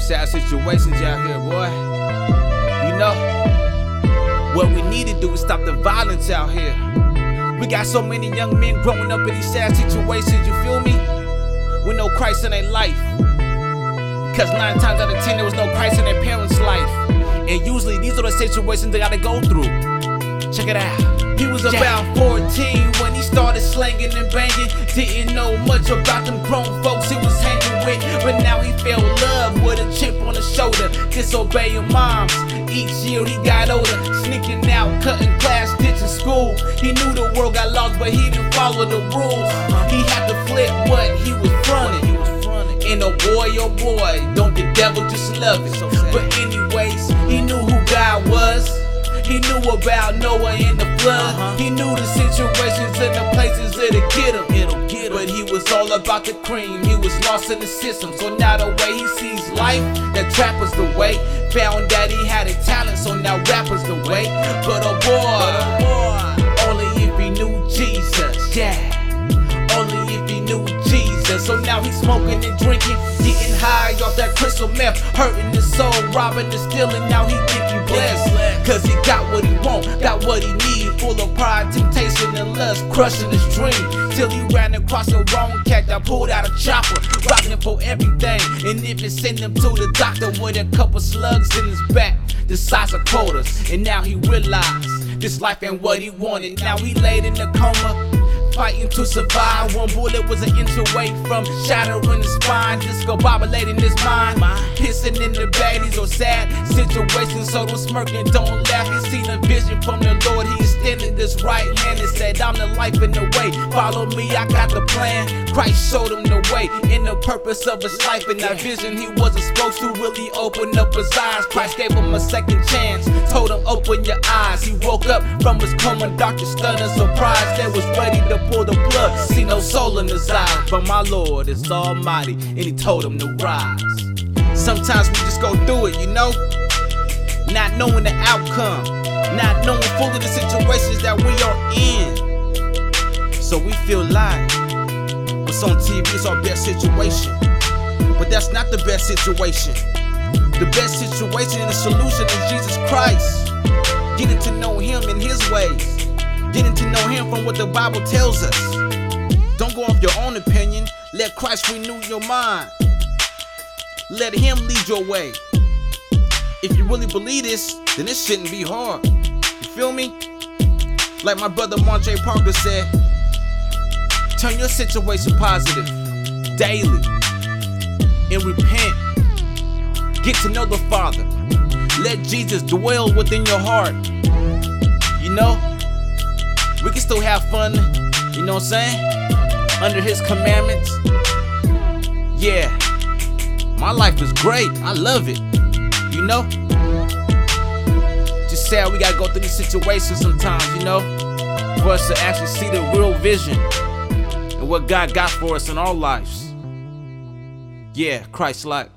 some sad situations out here, boy. You know, what we need to do is stop the violence out here. We got so many young men growing up in these sad situations, you feel me? With no Christ in their life. Cause nine times out of ten, there was no Christ in their parents' life. And usually, these are the situations they gotta go through. Check it out. He was about 14 when he started slanging and banging. Didn't know much about them grown folks he was hanging with. But now he fell in love shoulder. Disobeying moms. Each year he got older. Sneaking out, cutting class, ditching school. He knew the world got lost, but he didn't follow the rules. He had to flip what he was fronting. And oh boy, oh boy, don't the devil just love it. But anyways, he knew who God was. He knew about Noah and the flood. The cream. He was lost in the system. So now the way he sees life, that trap was the way. Found that he had a talent, so now rap was the way. But oh boy, only if he knew Jesus, yeah. Only if he knew Jesus. So now he's smoking and drinking, getting high off that crystal meth, hurting his soul, robbing and stealing. Now he think he blessed, cause he got what he want, got what he need. Full of pride, temptation, and lust, crushing his dream. Till he ran across the wrong cat that pulled out a chopper, rocking for everything. And if it sent him to the doctor with a couple slugs in his back, the size of quarters. And now he realized this life ain't what he wanted. Now he laid in a coma fighting to survive. One bullet was an inch away from shattering his spine. Disco bobbleting his mind. Pissing in the baddies or sad situations. So don't smirk and don't laugh. He seen a vision from the Lord. He extended his right hand and said, I'm the life in the way. Follow me, I got the plan. Christ showed him the way in the purpose of his life. In that vision, he wasn't supposed to really open up his eyes. Christ gave him a second chance. Told him, open your eyes. He woke up from his coma. Doctor stunned and surprised. They was ready to the plug. See no soul in his eyes, but my Lord is almighty, and he told him to rise. Sometimes we just go through it, you know? Not knowing the outcome, not knowing fully the situations that we are in. So we feel like what's on TV is our best situation. But that's not the best situation. The best situation and the solution is Jesus Christ. Getting to know Him in His ways. Getting to know Him from what the Bible tells us. Don't go off your own opinion. Let Christ renew your mind. Let Him lead your way. If you really believe this, then it shouldn't be hard. You feel me? Like my brother Monjay Parker said, turn your situation positive daily and repent. Get to know the Father. Let Jesus dwell within your heart. You know, we can still have fun, you know what I'm saying? Under His commandments. Yeah, my life is great. I love it. You know? Just sad we gotta go through these situations sometimes, you know? For us to actually see the real vision and what God got for us in our lives. Yeah, Christ like.